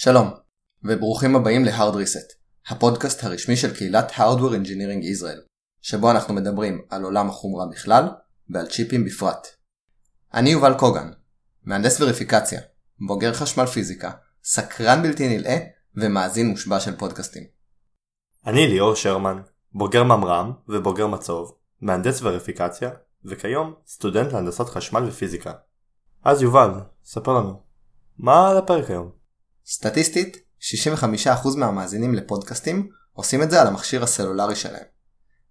שלום, וברוכים הבאים ל-Hard Reset, הפודקאסט הרשמי של קהילת Hardware Engineering Israel, שבו אנחנו מדברים על עולם החומרה בכלל ועל צ'יפים בפרט. אני יובל קוגן, מהנדס וריפיקציה, בוגר חשמל פיזיקה, סקרן בלתי נלאה ומאזין מושבע של פודקאסטים. אני ליאור שרמן, בוגר ממר"ם ובוגר מצוב, מהנדס וריפיקציה, וכיום סטודנט להנדסת חשמל ופיזיקה. אז יובל, ספר לנו, מה על הפרק היום? סטטיסטית, 65% מהמאזינים לפודקאסטים עושים את זה על המכשיר הסלולרי שלהם.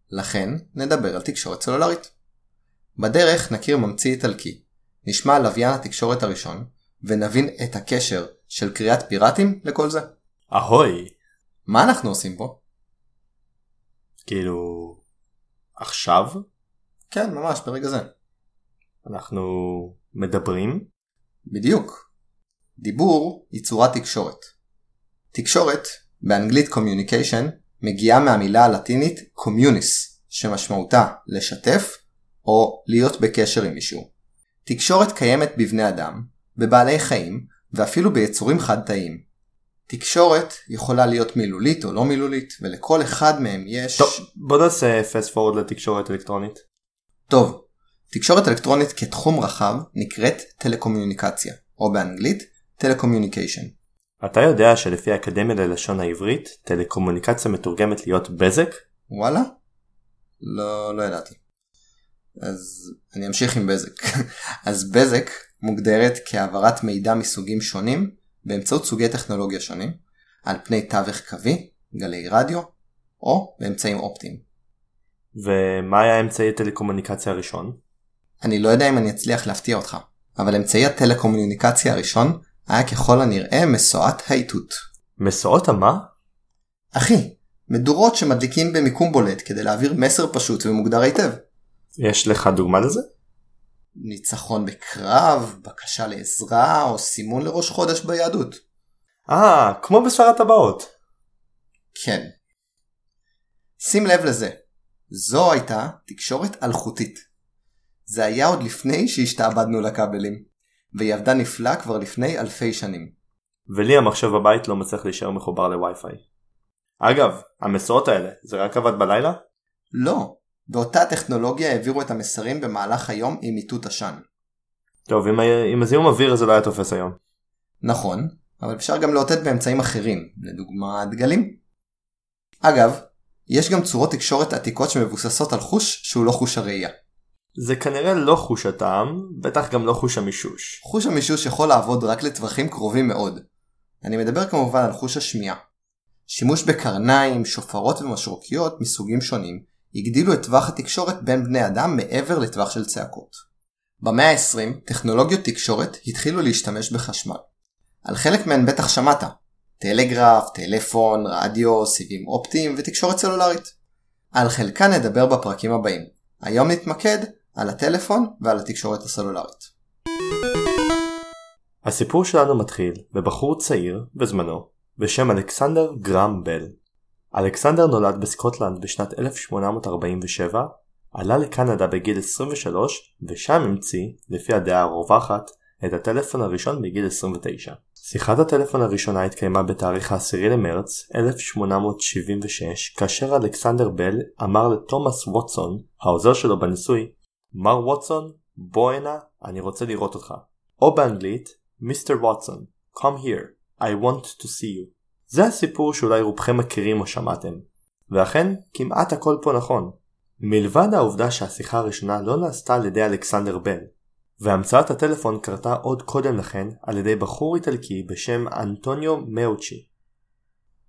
לכן, נדבר על תקשורת סלולרית. בדרך נכיר ממציא איטלקי, נשמע על לוויין התקשורת הראשון, ונבין את הקשר של קריאת פיראטים לכל זה. אהוי! מה אנחנו עושים פה? כאילו... עכשיו? כן, ממש, ברגע זה. אנחנו מדברים? בדיוק. דיבור היא צורת תקשורת. תקשורת, באנגלית communication, מגיעה מהמילה הלטינית communis, שמשמעותה לשתף או להיות בקשר עם מישהו. תקשורת קיימת בבני אדם, בבעלי חיים ואפילו ביצורים חד-תאיים. תקשורת יכולה להיות מילולית או לא מילולית, ולכל אחד מהם יש... טוב, בוא נעשה fast forward לתקשורת אלקטרונית. טוב, תקשורת אלקטרונית כתחום רחב נקראת טלקומיוניקציה, או באנגלית telecommunication. אתה יודע שלפי האקדמיה ללשון העברית, טלקומוניקציה מתורגמת להיות בזק? וואלה? לא, לא ידעתי. אז אני אמשיך עם בזק. אז בזק מוגדרת כהעברת מידע מסוגים שונים באמצעות סוגי טכנולוגיה שונים, על פני תווך קווי, גלי רדיו, או באמצעים אופטיים. ומה היה אמצעי הטלקומוניקציה הראשון? אני לא יודע אם אני אצליח להפתיע אותך, אבל אמצעי הטלקומוניקציה הראשון היה ככל הנראה מסועת האיתות. מסועות המה? אחי, מדורות שמדליקים במיקום בולט כדי להעביר מסר פשוט ומוגדר היטב. יש לך דוגמה לזה? ניצחון בקרב, בקשה לעזרה או סימון לראש חודש ביהדות. אה, כמו בשר הטבעות. כן. שים לב לזה, זו הייתה תקשורת אלחוטית. זה היה עוד לפני שהשתעבדנו לכבלים, והיא עבדה נפלא כבר לפני אלפי שנים. ולי המחשב בבית לא מצליח להישאר מחובר לווי-פיי. אגב, המסועות האלה, זה רק עבד בלילה? לא, באותה טכנולוגיה העבירו את המסרים במהלך היום עם איתות עשן. טוב, עם, ה- עם הזיהום אוויר זה לא היה תופס היום. נכון, אבל אפשר גם לאותת באמצעים אחרים, לדוגמה דגלים. אגב, יש גם צורות תקשורת עתיקות שמבוססות על חוש שהוא לא חוש הראייה. זה כנראה לא חוש הטעם, בטח גם לא חוש המישוש. חוש המישוש יכול לעבוד רק לטווחים קרובים מאוד. אני מדבר כמובן על חוש השמיעה. שימוש בקרניים, שופרות ומשרוקיות מסוגים שונים הגדילו את טווח התקשורת בין בני אדם מעבר לטווח של צעקות. במאה ה-20 טכנולוגיות תקשורת התחילו להשתמש בחשמל. על חלק מהן בטח שמעת טלגרף, טלפון, רדיו, סיבים אופטיים ותקשורת סלולרית. על חלקן נדבר בפרקים הבאים. היום נתמקד על הטלפון ועל התקשורת הסלולרית. הסיפור שלנו מתחיל בבחור צעיר בזמנו בשם אלכסנדר גרם בל. אלכסנדר נולד בסקוטלנד בשנת 1847, עלה לקנדה בגיל 23 ושם המציא, לפי הדעה הרווחת, את הטלפון הראשון בגיל 29. שיחת הטלפון הראשונה התקיימה בתאריך ה-10 למרץ 1876 כאשר אלכסנדר בל אמר לתומאס ווטסון, העוזר שלו בניסוי, מר ווטסון, בוא הנה, אני רוצה לראות אותך. או באנגלית, מיסטר ווטסון, come here, I want to see you. זה הסיפור שאולי רובכם מכירים או שמעתם. ואכן, כמעט הכל פה נכון. מלבד העובדה שהשיחה הראשונה לא נעשתה על ידי אלכסנדר בל, והמצאת הטלפון קרתה עוד קודם לכן על ידי בחור איטלקי בשם אנטוניו מאוצ'י.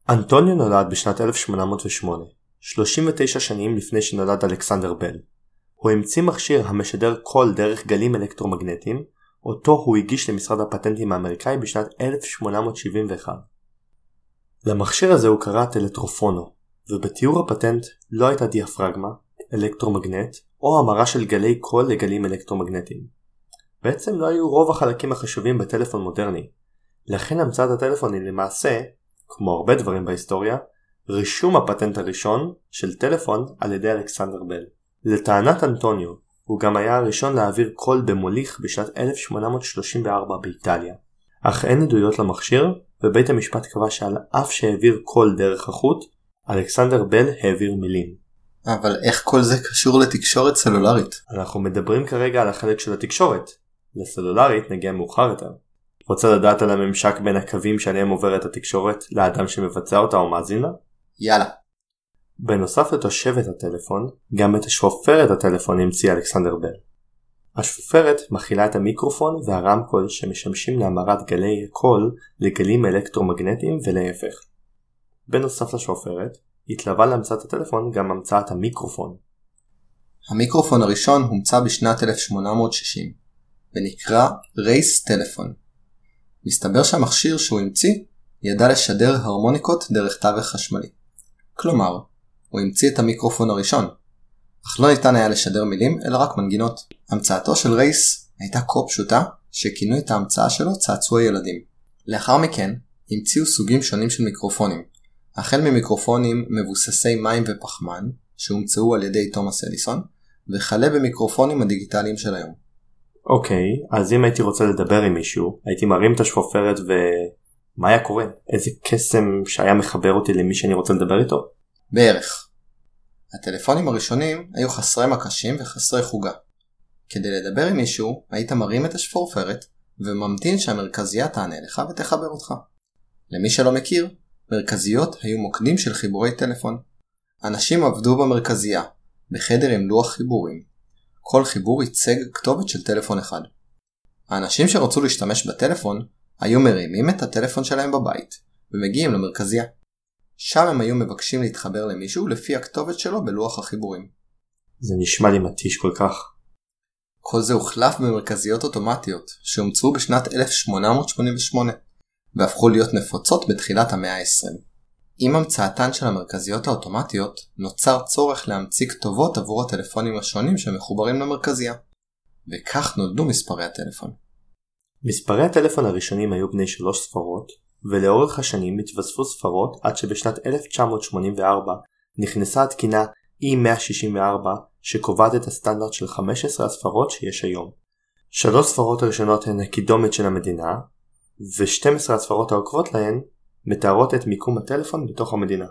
אנטוניו נולד בשנת 1808, 39 שנים לפני שנולד אלכסנדר בל. הוא המציא מכשיר המשדר קול דרך גלים אלקטרומגנטיים, אותו הוא הגיש למשרד הפטנטים האמריקאי בשנת 1871. למכשיר הזה הוא קרא טלטרופונו, ובתיאור הפטנט לא הייתה דיאפרגמה, אלקטרומגנט או המרה של גלי קול לגלים אלקטרומגנטיים. בעצם לא היו רוב החלקים החשובים בטלפון מודרני. לכן המצאת הטלפון היא למעשה, כמו הרבה דברים בהיסטוריה, רישום הפטנט הראשון של טלפון על ידי אלכסנדר בל. לטענת אנטוניו, הוא גם היה הראשון להעביר קול במוליך בשנת 1834 באיטליה. אך אין עדויות למכשיר ובית המשפט קבע שעל אף שהעביר קול דרך החוט, אלכסנדר בל העביר מילים. אבל איך כל זה קשור לתקשורת סלולרית? אנחנו מדברים כרגע על החלק של התקשורת. לסלולרית נגיע מאוחר יותר. רוצה לדעת על הממשק בין הקווים שעליהם עוברת התקשורת לאדם שמבצע אותה או מאזין לה? יאללה. בנוסף לתושבת הטלפון, גם את שופרת הטלפון המציא אלכסנדר בל. השופרת מכילה את המיקרופון והרמקול שמשמשים להמרת גלי קול לגלים אלקטרומגנטיים ולהפך. בנוסף לשופרת, התלווה להמצאת הטלפון גם המצאת המיקרופון. המיקרופון הראשון הומצא בשנת 1860, ונקרא רייס טלפון. מסתבר שהמכשיר שהוא המציא ידע לשדר הרמוניקות דרך תווך חשמלי. כלומר, הוא המציא את המיקרופון הראשון, אך לא ניתן היה לשדר מילים אלא רק מנגינות. המצאתו של רייס הייתה כה פשוטה שכינו את ההמצאה שלו צעצועי ילדים. לאחר מכן המציאו סוגים שונים של מיקרופונים, החל ממיקרופונים מבוססי מים ופחמן שהומצאו על ידי תומאס אדיסון, וכלה במיקרופונים הדיגיטליים של היום. אוקיי, okay, אז אם הייתי רוצה לדבר עם מישהו, הייתי מרים את השפופרת ו... מה היה קורה? איזה קסם שהיה מחבר אותי למי שאני רוצה לדבר איתו? בערך. הטלפונים הראשונים היו חסרי מקשים וחסרי חוגה. כדי לדבר עם מישהו, היית מרים את השפורפרת וממתין שהמרכזייה תענה לך ותחבר אותך. למי שלא מכיר, מרכזיות היו מוקדים של חיבורי טלפון. אנשים עבדו במרכזייה, בחדר עם לוח חיבורים. כל חיבור ייצג כתובת של טלפון אחד. האנשים שרצו להשתמש בטלפון היו מרימים את הטלפון שלהם בבית, ומגיעים למרכזייה. שם הם היו מבקשים להתחבר למישהו לפי הכתובת שלו בלוח החיבורים. זה נשמע לי מתיש כל כך. כל זה הוחלף במרכזיות אוטומטיות, שהומצאו בשנת 1888, והפכו להיות נפוצות בתחילת המאה ה-20. עם המצאתן של המרכזיות האוטומטיות, נוצר צורך להמציא כתובות עבור הטלפונים השונים שמחוברים למרכזייה. וכך נולדו מספרי הטלפון. מספרי הטלפון הראשונים היו בני שלוש ספרות, ולאורך השנים התווספו ספרות עד שבשנת 1984 נכנסה התקינה E164 שקובעת את הסטנדרט של 15 הספרות שיש היום. שלוש ספרות הראשונות הן הקידומת של המדינה, ו-12 הספרות העוקבות להן מתארות את מיקום הטלפון בתוך המדינה.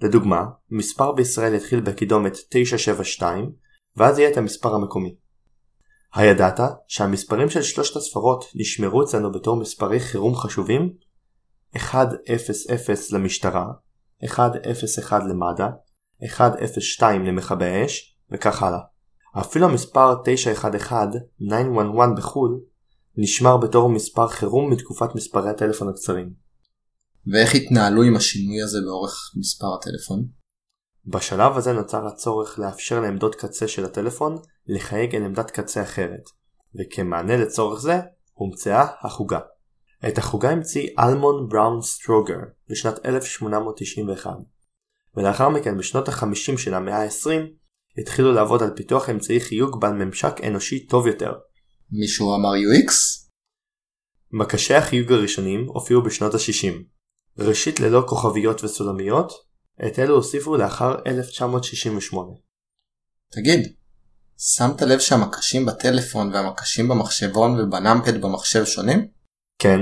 לדוגמה, מספר בישראל יתחיל בקידומת 972 ואז יהיה את המספר המקומי. הידעת שהמספרים של שלושת הספרות נשמרו אצלנו בתור מספרי חירום חשובים? 100 למשטרה, 101 למד"א, 102 למכבי האש, וכך הלאה. אפילו המספר 911, 911 בחו"ל, נשמר בתור מספר חירום מתקופת מספרי הטלפון הקצרים. ואיך התנהלו עם השינוי הזה באורך מספר הטלפון? בשלב הזה נוצר הצורך לאפשר לעמדות קצה של הטלפון לחייג אל עמדת קצה אחרת, וכמענה לצורך זה הומצאה החוגה. את החוגה המציא אלמון בראון סטרוגר בשנת 1891, ולאחר מכן בשנות ה-50 של המאה ה-20 התחילו לעבוד על פיתוח אמצעי חיוג בעל ממשק אנושי טוב יותר. מישהו אמר UX? מקשי החיוג הראשונים הופיעו בשנות ה-60. ראשית ללא כוכביות וסולמיות, את אלו הוסיפו לאחר 1968. תגיד, שמת לב שהמקשים בטלפון והמקשים במחשבון ובנאמפד במחשב שונים? כן.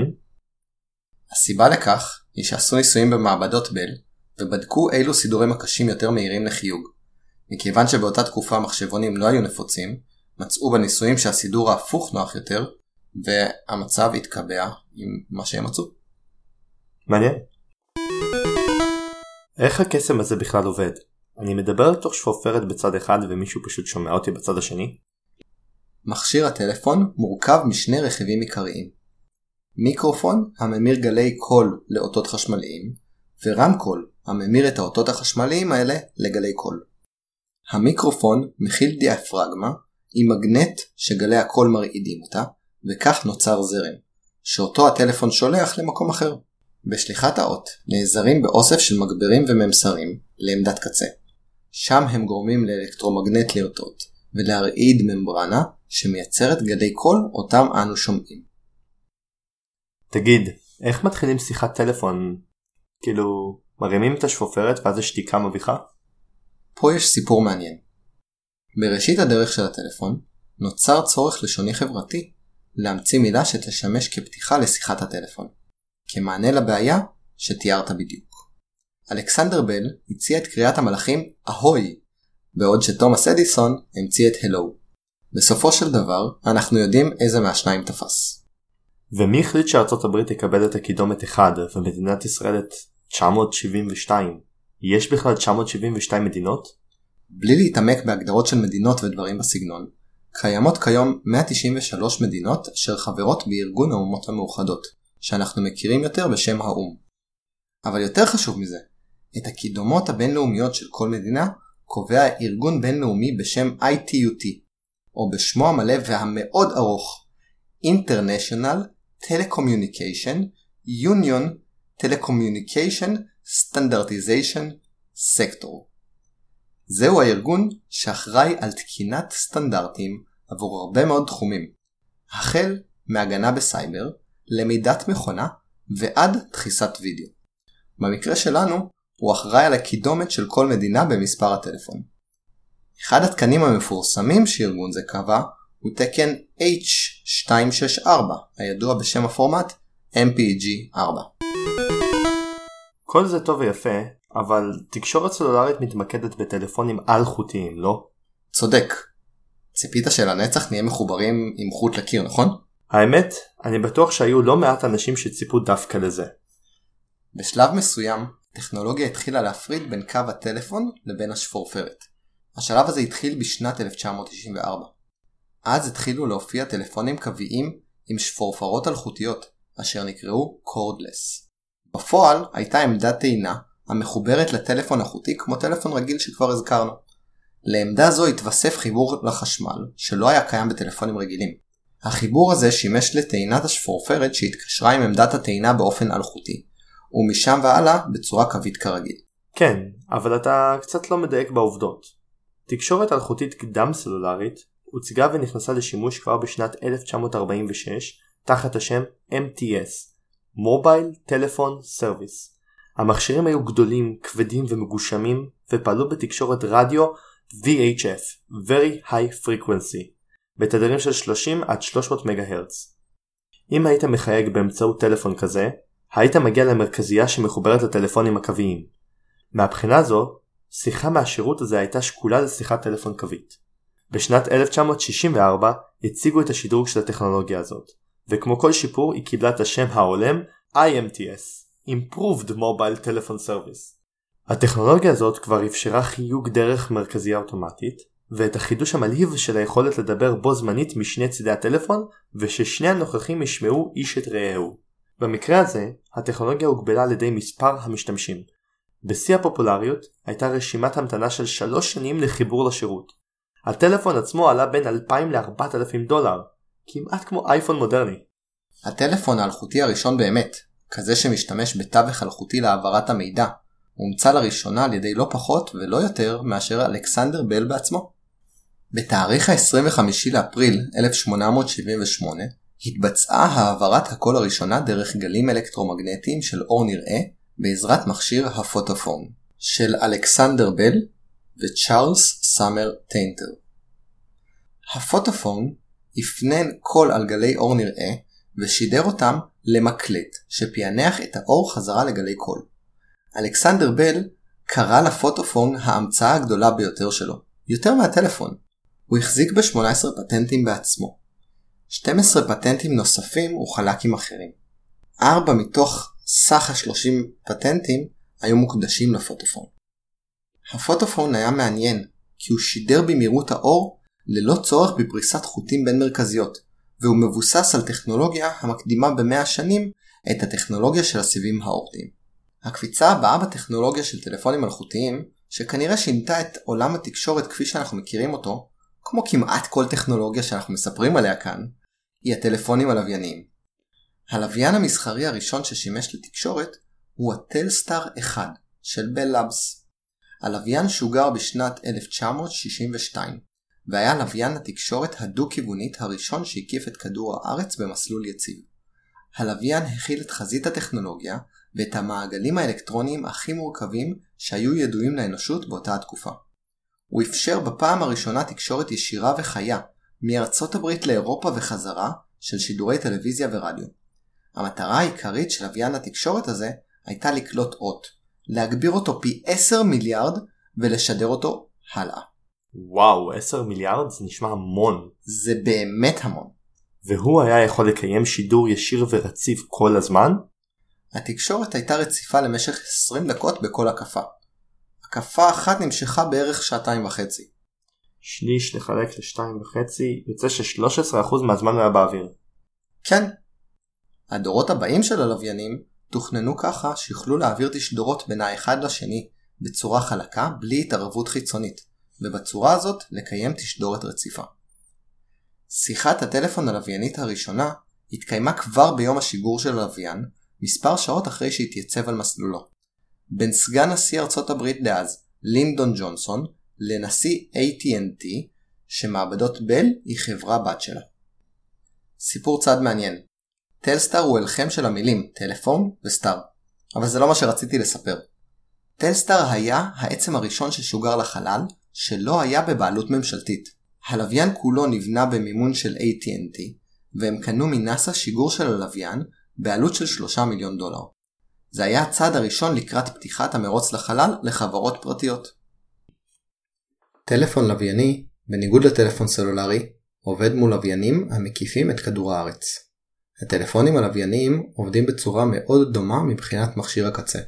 הסיבה לכך היא שעשו ניסויים במעבדות בל ובדקו אילו סידורי מקשים יותר מהירים לחיוג. מכיוון שבאותה תקופה המחשבונים לא היו נפוצים, מצאו בניסויים שהסידור ההפוך נוח יותר, והמצב התקבע עם מה שהם מצאו. מעניין. איך הקסם הזה בכלל עובד? אני מדבר לתוך שפופרת בצד אחד ומישהו פשוט שומע אותי בצד השני? מכשיר הטלפון מורכב משני רכיבים עיקריים מיקרופון הממיר גלי קול לאותות חשמליים ורמקול הממיר את האותות החשמליים האלה לגלי קול. המיקרופון מכיל דיאפרגמה עם מגנט שגלי הקול מרעידים אותה וכך נוצר זרם, שאותו הטלפון שולח למקום אחר. בשליחת האות נעזרים באוסף של מגברים וממסרים לעמדת קצה. שם הם גורמים לאלקטרומגנט לרטוט ולהרעיד ממברנה שמייצרת גלי קול אותם אנו שומעים. תגיד, איך מתחילים שיחת טלפון? כאילו, מרימים את השפופרת ואז השתיקה מביכה? פה יש סיפור מעניין. בראשית הדרך של הטלפון נוצר צורך לשוני חברתי להמציא מילה שתשמש כפתיחה לשיחת הטלפון. כמענה לבעיה שתיארת בדיוק. אלכסנדר בל הציע את קריאת המלאכים אהוי, בעוד שתומאס אדיסון המציא את הלו. בסופו של דבר, אנחנו יודעים איזה מהשניים תפס. ומי החליט שארצות הברית תקבל את הקידומת 1 ומדינת ישראל את 972? יש בכלל 972 מדינות? בלי להתעמק בהגדרות של מדינות ודברים בסגנון, קיימות כיום 193 מדינות אשר חברות בארגון האומות המאוחדות, שאנחנו מכירים יותר בשם האו"ם. אבל יותר חשוב מזה, את הקידומות הבינלאומיות של כל מדינה קובע ארגון בינלאומי בשם ITUT, או בשמו המלא והמאוד ארוך International Telecommunication Union Telecommunication Standardization Sector. זהו הארגון שאחראי על תקינת סטנדרטים עבור הרבה מאוד תחומים, החל מהגנה בסייבר, למידת מכונה ועד דחיסת וידאו. במקרה שלנו, הוא אחראי על הקידומת של כל מדינה במספר הטלפון. אחד התקנים המפורסמים שארגון זה קבע הוא תקן H264, הידוע בשם הפורמט MPG-4. כל זה טוב ויפה, אבל תקשורת סלולרית מתמקדת בטלפונים אלחוטיים, לא? צודק. ציפית שלנצח נהיה מחוברים עם חוט לקיר, נכון? האמת, אני בטוח שהיו לא מעט אנשים שציפו דווקא לזה. בשלב מסוים, טכנולוגיה התחילה להפריד בין קו הטלפון לבין השפורפרת. השלב הזה התחיל בשנת 1994. אז התחילו להופיע טלפונים קוויים עם שפורפרות אלחוטיות, אשר נקראו קורדלס. בפועל הייתה עמדת טעינה המחוברת לטלפון החוטי כמו טלפון רגיל שכבר הזכרנו. לעמדה זו התווסף חיבור לחשמל, שלא היה קיים בטלפונים רגילים. החיבור הזה שימש לטעינת השפורפרת שהתקשרה עם עמדת הטעינה באופן אלחוטי, ומשם והלאה בצורה קווית כרגיל. כן, אבל אתה קצת לא מדייק בעובדות. תקשורת אלחוטית קדם סלולרית הוצגה ונכנסה לשימוש כבר בשנת 1946 תחת השם MTS Mobile Telephone Service המכשירים היו גדולים, כבדים ומגושמים ופעלו בתקשורת רדיו VHF Very High Frequency בתדרים של 30 עד 300 מגה-הרץ. אם היית מחייג באמצעות טלפון כזה, היית מגיע למרכזייה שמחוברת לטלפונים הקוויים. מהבחינה זו, שיחה מהשירות הזה הייתה שקולה לשיחת טלפון קווית. בשנת 1964 הציגו את השדרוג של הטכנולוגיה הזאת, וכמו כל שיפור היא קיבלה את השם ההולם IMTS Improved Mobile Telephone Service. הטכנולוגיה הזאת כבר אפשרה חיוג דרך מרכזייה אוטומטית, ואת החידוש המלהיב של היכולת לדבר בו זמנית משני צידי הטלפון, וששני הנוכחים ישמעו איש את רעהו. במקרה הזה, הטכנולוגיה הוגבלה על ידי מספר המשתמשים. בשיא הפופולריות הייתה רשימת המתנה של שלוש שנים לחיבור לשירות. הטלפון עצמו עלה בין 2,000 ל-4,000 דולר, כמעט כמו אייפון מודרני. הטלפון האלחוטי הראשון באמת, כזה שמשתמש בתווך אלחוטי להעברת המידע, הומצא לראשונה על ידי לא פחות ולא יותר מאשר אלכסנדר בל בעצמו. בתאריך ה-25 לאפריל 1878 התבצעה העברת הקול הראשונה דרך גלים אלקטרומגנטיים של אור נראה בעזרת מכשיר הפוטופון של אלכסנדר בל וצ'ארלס סאמר טיינטר. הפוטופון אפנן קול על גלי אור נראה ושידר אותם למקלט שפענח את האור חזרה לגלי קול. אלכסנדר בל קרא לפוטופון ההמצאה הגדולה ביותר שלו, יותר מהטלפון. הוא החזיק ב-18 פטנטים בעצמו. 12 פטנטים נוספים הוא חלק עם אחרים. 4 מתוך סך ה-30 פטנטים היו מוקדשים לפוטופון. הפוטופון היה מעניין כי הוא שידר במהירות האור ללא צורך בפריסת חוטים בין מרכזיות, והוא מבוסס על טכנולוגיה המקדימה במאה השנים את הטכנולוגיה של הסיבים האופטיים. הקפיצה הבאה בטכנולוגיה של טלפונים מלכותיים, שכנראה שינתה את עולם התקשורת כפי שאנחנו מכירים אותו, כמו כמעט כל טכנולוגיה שאנחנו מספרים עליה כאן, היא הטלפונים הלווייניים. הלוויין המסחרי הראשון ששימש לתקשורת הוא הטלסטאר 1 של בל לאבס. הלוויין שוגר בשנת 1962 והיה לוויין התקשורת הדו-כיוונית הראשון שהקיף את כדור הארץ במסלול יציב. הלוויין הכיל את חזית הטכנולוגיה ואת המעגלים האלקטרוניים הכי מורכבים שהיו ידועים לאנושות באותה התקופה. הוא אפשר בפעם הראשונה תקשורת ישירה וחיה מארצות הברית לאירופה וחזרה של שידורי טלוויזיה ורדיו. המטרה העיקרית של לוויין התקשורת הזה הייתה לקלוט אות, להגביר אותו פי 10 מיליארד ולשדר אותו הלאה. וואו, 10 מיליארד זה נשמע המון. זה באמת המון. והוא היה יכול לקיים שידור ישיר ורציף כל הזמן? התקשורת הייתה רציפה למשך 20 דקות בכל הקפה. הקפה אחת נמשכה בערך שעתיים וחצי. שליש לחלק לשתיים וחצי יוצא ש-13% מהזמן היה באוויר. כן. הדורות הבאים של הלוויינים תוכננו ככה שיוכלו להעביר תשדורות בין האחד לשני בצורה חלקה בלי התערבות חיצונית, ובצורה הזאת לקיים תשדורת רציפה. שיחת הטלפון הלוויינית הראשונה התקיימה כבר ביום השיגור של הלוויין, מספר שעות אחרי שהתייצב על מסלולו. בין סגן נשיא ארצות הברית דאז, לינדון ג'ונסון, לנשיא AT&T, שמעבדות בל היא חברה בת שלה. סיפור צד מעניין טלסטאר הוא הלחם של המילים טלפון וסטאר, אבל זה לא מה שרציתי לספר. טלסטאר היה העצם הראשון ששוגר לחלל, שלא היה בבעלות ממשלתית. הלוויין כולו נבנה במימון של AT&T, והם קנו מנאסא שיגור של הלוויין בעלות של 3 מיליון דולר. זה היה הצעד הראשון לקראת פתיחת המרוץ לחלל לחברות פרטיות. טלפון לווייני, בניגוד לטלפון סלולרי, עובד מול לוויינים המקיפים את כדור הארץ. הטלפונים הלווייניים עובדים בצורה מאוד דומה מבחינת מכשיר הקצה.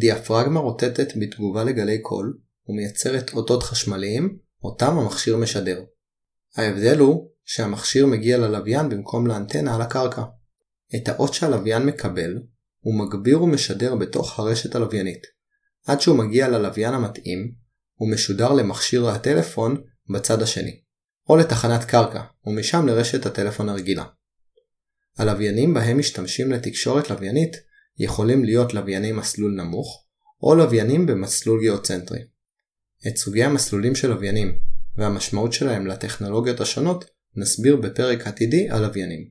דיאפרגמה רוטטת בתגובה לגלי קול ומייצרת אותות חשמליים אותם המכשיר משדר. ההבדל הוא שהמכשיר מגיע ללוויין במקום לאנטנה על הקרקע. את האות שהלוויין מקבל הוא מגביר ומשדר בתוך הרשת הלוויינית. עד שהוא מגיע ללוויין המתאים, הוא משודר למכשיר הטלפון בצד השני, או לתחנת קרקע, ומשם לרשת הטלפון הרגילה. הלוויינים בהם משתמשים לתקשורת לוויינית יכולים להיות לווייני מסלול נמוך, או לוויינים במסלול גיאוצנטרי. את סוגי המסלולים של לוויינים והמשמעות שלהם לטכנולוגיות השונות נסביר בפרק עתידי על לוויינים.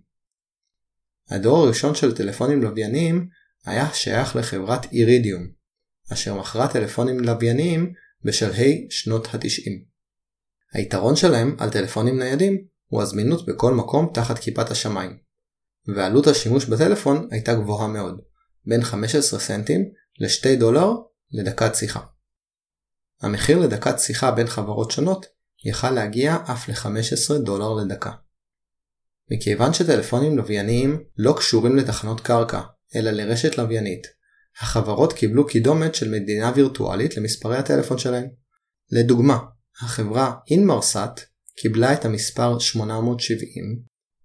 הדור הראשון של טלפונים לווייניים היה שייך לחברת אירידיום, אשר מכרה טלפונים לווייניים בשלהי שנות ה-90. היתרון שלהם על טלפונים ניידים הוא הזמינות בכל מקום תחת כיפת השמיים, ועלות השימוש בטלפון הייתה גבוהה מאוד, בין 15 סנטים ל-2 דולר לדקת שיחה. המחיר לדקת שיחה בין חברות שונות יכל להגיע אף ל-15 דולר לדקה. מכיוון שטלפונים לווייניים לא קשורים לתחנות קרקע, אלא לרשת לוויינית, החברות קיבלו קידומת של מדינה וירטואלית למספרי הטלפון שלהם. לדוגמה, החברה אינמרסאט קיבלה את המספר 870,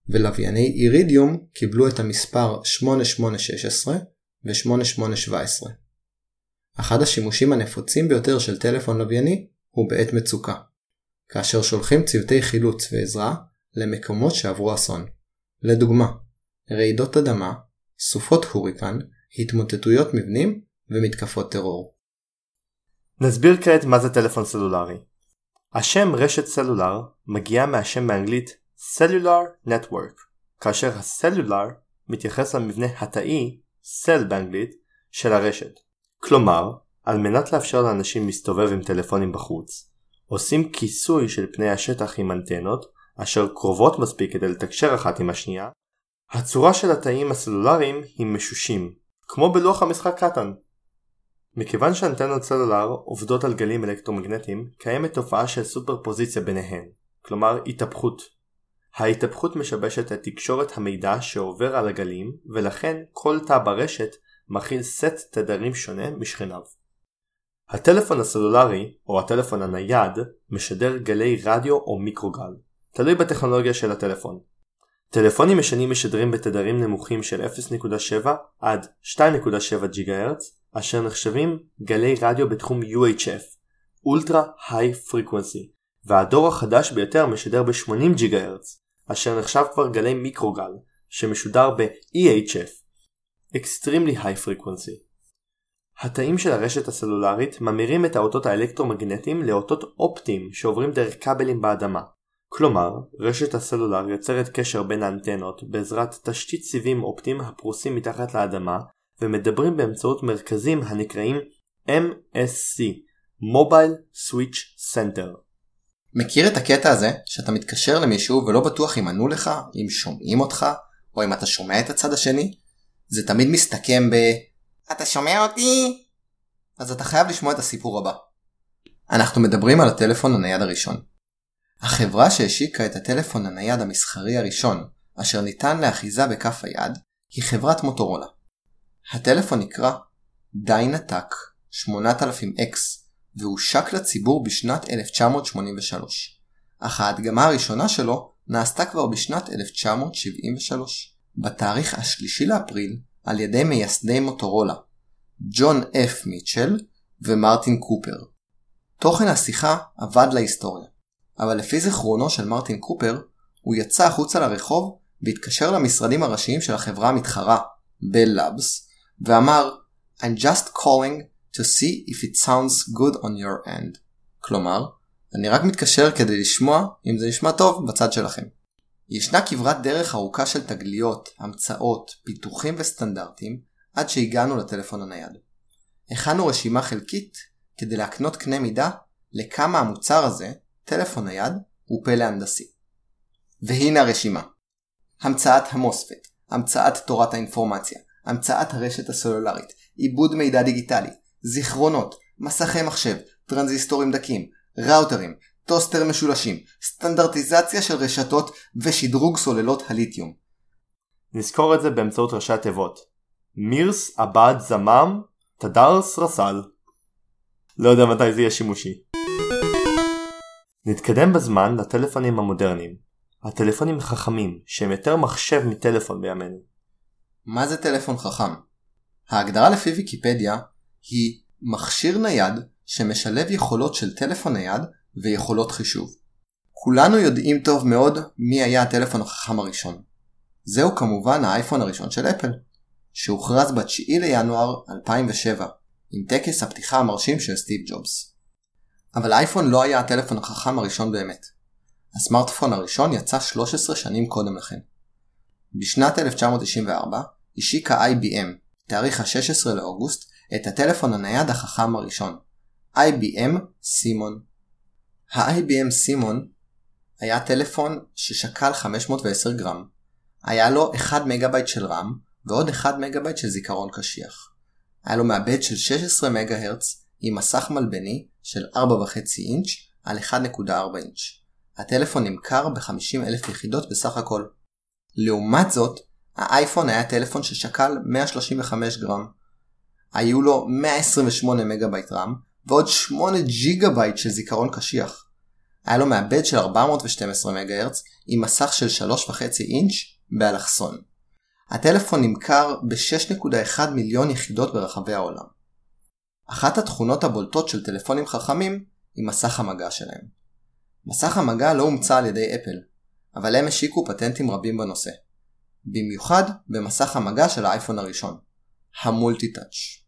ולווייני אירידיום קיבלו את המספר 8816 ו-8817. אחד השימושים הנפוצים ביותר של טלפון לווייני הוא בעת מצוקה, כאשר שולחים צוותי חילוץ ועזרה למקומות שעברו אסון. לדוגמה, רעידות אדמה, סופות הוריקן, התמוטטויות מבנים ומתקפות טרור. נסביר כעת מה זה טלפון סלולרי. השם רשת סלולר מגיע מהשם באנגלית Cellular Network, כאשר הסלולר מתייחס למבנה התאי, סל באנגלית, של הרשת. כלומר, על מנת לאפשר לאנשים להסתובב עם טלפונים בחוץ, עושים כיסוי של פני השטח עם אנטנות, אשר קרובות מספיק כדי לתקשר אחת עם השנייה, הצורה של התאים הסלולריים היא משושים, כמו בלוח המשחק קטן. מכיוון שאנטנות סלולר עובדות על גלים אלקטרומגנטיים, קיימת תופעה של סופרפוזיציה ביניהן, כלומר התהפכות. ההתהפכות משבשת את תקשורת המידע שעובר על הגלים, ולכן כל תא ברשת מכיל סט תדרים שונה משכניו. הטלפון הסלולרי, או הטלפון הנייד, משדר גלי רדיו או מיקרוגל, תלוי בטכנולוגיה של הטלפון. טלפונים ישנים משדרים בתדרים נמוכים של 0.7 עד 2.7 GHz, אשר נחשבים גלי רדיו בתחום UHF, Ultra High Frequency, והדור החדש ביותר משדר ב-80 GHz, אשר נחשב כבר גלי מיקרוגל, שמשודר ב-EHF, Extremely High Frequency. התאים של הרשת הסלולרית ממירים את האותות האלקטרומגנטיים לאותות אופטיים שעוברים דרך כבלים באדמה, כלומר, רשת הסלולר יוצרת קשר בין האנטנות בעזרת תשתית סיבים אופטיים הפרוסים מתחת לאדמה ומדברים באמצעות מרכזים הנקראים MSC Mobile Switch Center. מכיר את הקטע הזה שאתה מתקשר למישהו ולא בטוח אם ענו לך, אם שומעים אותך, או אם אתה שומע את הצד השני? זה תמיד מסתכם ב... אתה שומע אותי? אז אתה חייב לשמוע את הסיפור הבא. אנחנו מדברים על הטלפון הנייד הראשון. החברה שהשיקה את הטלפון הנייד המסחרי הראשון, אשר ניתן לאחיזה בכף היד, היא חברת מוטורולה. הטלפון נקרא דיינטק 8000X והושק לציבור בשנת 1983, אך ההדגמה הראשונה שלו נעשתה כבר בשנת 1973, בתאריך השלישי לאפריל על ידי מייסדי מוטורולה, ג'ון אפ מיטשל ומרטין קופר. תוכן השיחה אבד להיסטוריה, אבל לפי זיכרונו של מרטין קופר, הוא יצא החוצה לרחוב והתקשר למשרדים הראשיים של החברה המתחרה, בל לאבס, ואמר I'm just calling to see if it sounds good on your end. כלומר, אני רק מתקשר כדי לשמוע אם זה נשמע טוב בצד שלכם. ישנה כברת דרך ארוכה של תגליות, המצאות, פיתוחים וסטנדרטים עד שהגענו לטלפון הנייד. הכנו רשימה חלקית כדי להקנות קנה מידה לכמה המוצר הזה, טלפון נייד, הוא פלא הנדסי. והנה הרשימה המצאת ה MOSFET, המצאת תורת האינפורמציה, המצאת הרשת הסלולרית, עיבוד מידע דיגיטלי, זיכרונות, מסכי מחשב, טרנזיסטורים דקים, ראוטרים, טוסטר משולשים, סטנדרטיזציה של רשתות ושדרוג סוללות הליתיום. נזכור את זה באמצעות ראשי התיבות מירס עבד זמם תדרס רסל. לא יודע מתי זה יהיה שימושי. נתקדם בזמן לטלפונים המודרניים. הטלפונים חכמים שהם יותר מחשב מטלפון בימינו. מה זה טלפון חכם? ההגדרה לפי ויקיפדיה היא מכשיר נייד שמשלב יכולות של טלפון נייד ויכולות חישוב. כולנו יודעים טוב מאוד מי היה הטלפון החכם הראשון. זהו כמובן האייפון הראשון של אפל, שהוכרז ב-9 לינואר 2007, עם טקס הפתיחה המרשים של סטיב ג'ובס. אבל האייפון לא היה הטלפון החכם הראשון באמת. הסמארטפון הראשון יצא 13 שנים קודם לכן. בשנת 1994 השיקה IBM, תאריך ה-16 לאוגוסט, את הטלפון הנייד החכם הראשון, IBM סימון. ה-IBM סימון היה טלפון ששקל 510 גרם, היה לו 1 מגה של רם ועוד 1 מגה של זיכרון קשיח. היה לו מעבד של 16 מגה הרץ עם מסך מלבני של 4.5 אינץ' על 1.4 אינץ'. הטלפון נמכר ב-50 אלף יחידות בסך הכל. לעומת זאת, האייפון היה טלפון ששקל 135 גרם. היו לו 128 מגה בייט RAM ועוד 8 ג'יגה בייט של זיכרון קשיח. היה לו מעבד של 412 מגה הרץ עם מסך של 3.5 אינץ' באלכסון. הטלפון נמכר ב-6.1 מיליון יחידות ברחבי העולם. אחת התכונות הבולטות של טלפונים חכמים היא מסך המגע שלהם. מסך המגע לא הומצא על ידי אפל, אבל הם השיקו פטנטים רבים בנושא. במיוחד במסך המגע של האייפון הראשון, המולטי-טאץ'.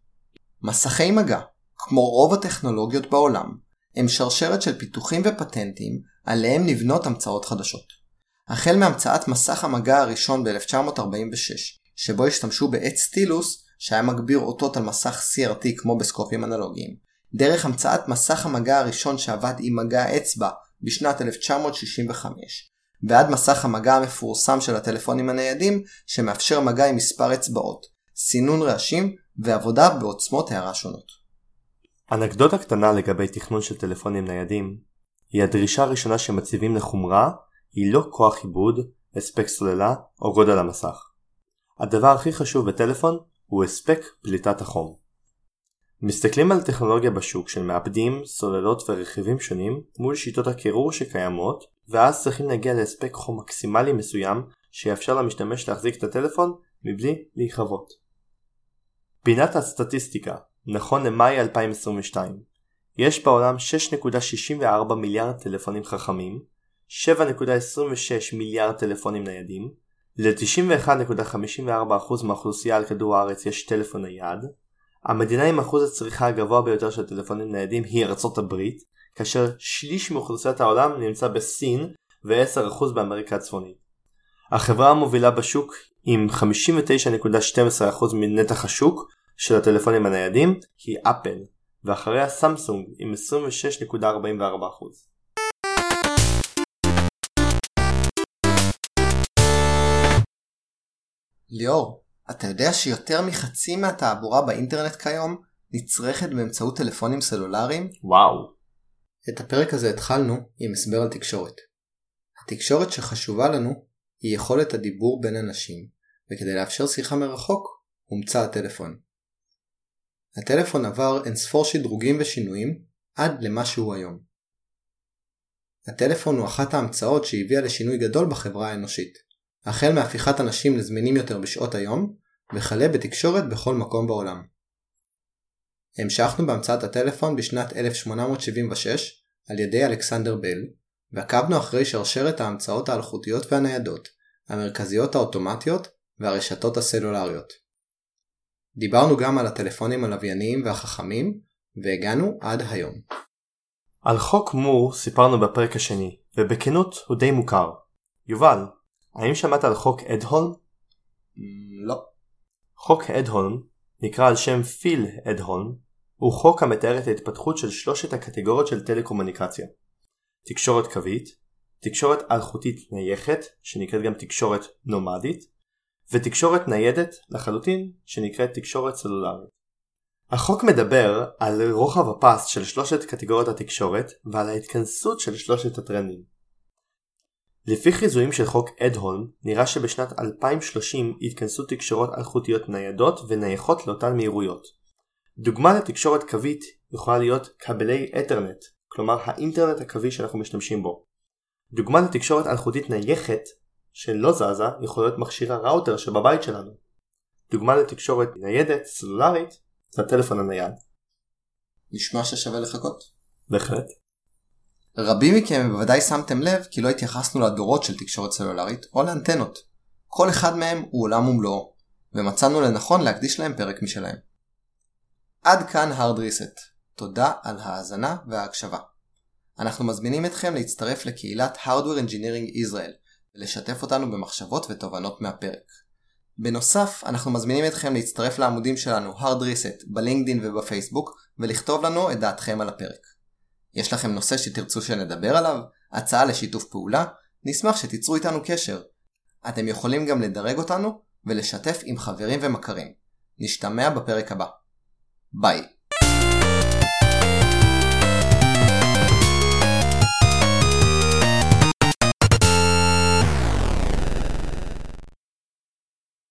מסכי מגע, כמו רוב הטכנולוגיות בעולם, הם שרשרת של פיתוחים ופטנטים עליהם נבנות המצאות חדשות. החל מהמצאת מסך המגע הראשון ב-1946, שבו השתמשו בעץ סטילוס שהיה מגביר אותות על מסך CRT כמו בסקופים אנלוגיים, דרך המצאת מסך המגע הראשון שעבד עם מגע אצבע בשנת 1965, ועד מסך המגע המפורסם של הטלפונים הניידים שמאפשר מגע עם מספר אצבעות, סינון רעשים ועבודה בעוצמות הערה שונות. אנקדוטה קטנה לגבי תכנון של טלפונים ניידים היא הדרישה הראשונה שמציבים לחומרה היא לא כוח עיבוד, הספק סוללה או גודל המסך. הדבר הכי חשוב בטלפון הוא הספק פליטת החום. מסתכלים על טכנולוגיה בשוק של מעבדים, סוללות ורכיבים שונים מול שיטות הקירור שקיימות ואז צריכים להגיע להספק חום מקסימלי מסוים שיאפשר למשתמש להחזיק את הטלפון מבלי להיכבות. פינת הסטטיסטיקה, נכון למאי 2022, יש בעולם 6.64 מיליארד טלפונים חכמים, 7.26 מיליארד טלפונים ניידים, ל-91.54% מהאוכלוסייה על כדור הארץ יש טלפון נייד, המדינה עם אחוז הצריכה הגבוה ביותר של טלפונים ניידים היא ארצות הברית, כאשר שליש מאוכלוסיית העולם נמצא בסין ו-10% באמריקה הצפונית. החברה המובילה בשוק עם 59.12% מנתח השוק של הטלפונים הניידים היא אפל, ואחריה סמסונג עם 26.44%. ליאור, אתה יודע שיותר מחצי מהתעבורה באינטרנט כיום נצרכת באמצעות טלפונים סלולריים? וואו. את הפרק הזה התחלנו עם הסבר על תקשורת. התקשורת שחשובה לנו היא יכולת הדיבור בין אנשים, וכדי לאפשר שיחה מרחוק הומצא הטלפון. הטלפון עבר אינספור שדרוגים ושינויים עד למה שהוא היום. הטלפון הוא אחת ההמצאות שהביאה לשינוי גדול בחברה האנושית, החל מהפיכת אנשים לזמינים יותר בשעות היום, וכלה בתקשורת בכל מקום בעולם. המשכנו בהמצאת הטלפון בשנת 1876 על ידי אלכסנדר בל, ועקבנו אחרי שרשרת ההמצאות האלחוטיות והניידות, המרכזיות האוטומטיות והרשתות הסלולריות. דיברנו גם על הטלפונים הלווייניים והחכמים, והגענו עד היום. על חוק מור סיפרנו בפרק השני, ובכנות הוא די מוכר. יובל, האם שמעת על חוק אדהולם? לא. חוק אדהולם נקרא על שם פיל אדהולם, הוא חוק המתאר את ההתפתחות של שלושת הקטגוריות של טלקומוניקציה תקשורת קווית, תקשורת אלחוטית נייחת, שנקראת גם תקשורת נומדית, ותקשורת ניידת לחלוטין, שנקראת תקשורת סלולרית. החוק מדבר על רוחב הפס של שלושת קטגוריות התקשורת ועל ההתכנסות של שלושת הטרנדים. לפי חיזויים של חוק אדהולם, נראה שבשנת 2030 יתכנסו תקשורות אלחוטיות ניידות ונייחות לאותן מהירויות. דוגמה לתקשורת קווית יכולה להיות כבלי אתרנט, כלומר האינטרנט הקווי שאנחנו משתמשים בו. דוגמה לתקשורת אלחוטית נייחת שלא זזה יכול להיות מכשיר הראוטר שבבית שלנו. דוגמה לתקשורת ניידת סלולרית זה הטלפון הנייד. נשמע ששווה לחכות. בהחלט. רבים מכם בוודאי שמתם לב כי לא התייחסנו לדורות של תקשורת סלולרית או לאנטנות. כל אחד מהם הוא עולם ומלואו, ומצאנו לנכון להקדיש להם פרק משלהם. עד כאן hard reset. תודה על ההאזנה וההקשבה. אנחנו מזמינים אתכם להצטרף לקהילת Hardware Engineering Israel ולשתף אותנו במחשבות ותובנות מהפרק. בנוסף, אנחנו מזמינים אתכם להצטרף לעמודים שלנו hard reset בלינקדין ובפייסבוק ולכתוב לנו את דעתכם על הפרק. יש לכם נושא שתרצו שנדבר עליו? הצעה לשיתוף פעולה? נשמח שתיצרו איתנו קשר. אתם יכולים גם לדרג אותנו ולשתף עם חברים ומכרים. נשתמע בפרק הבא. ביי.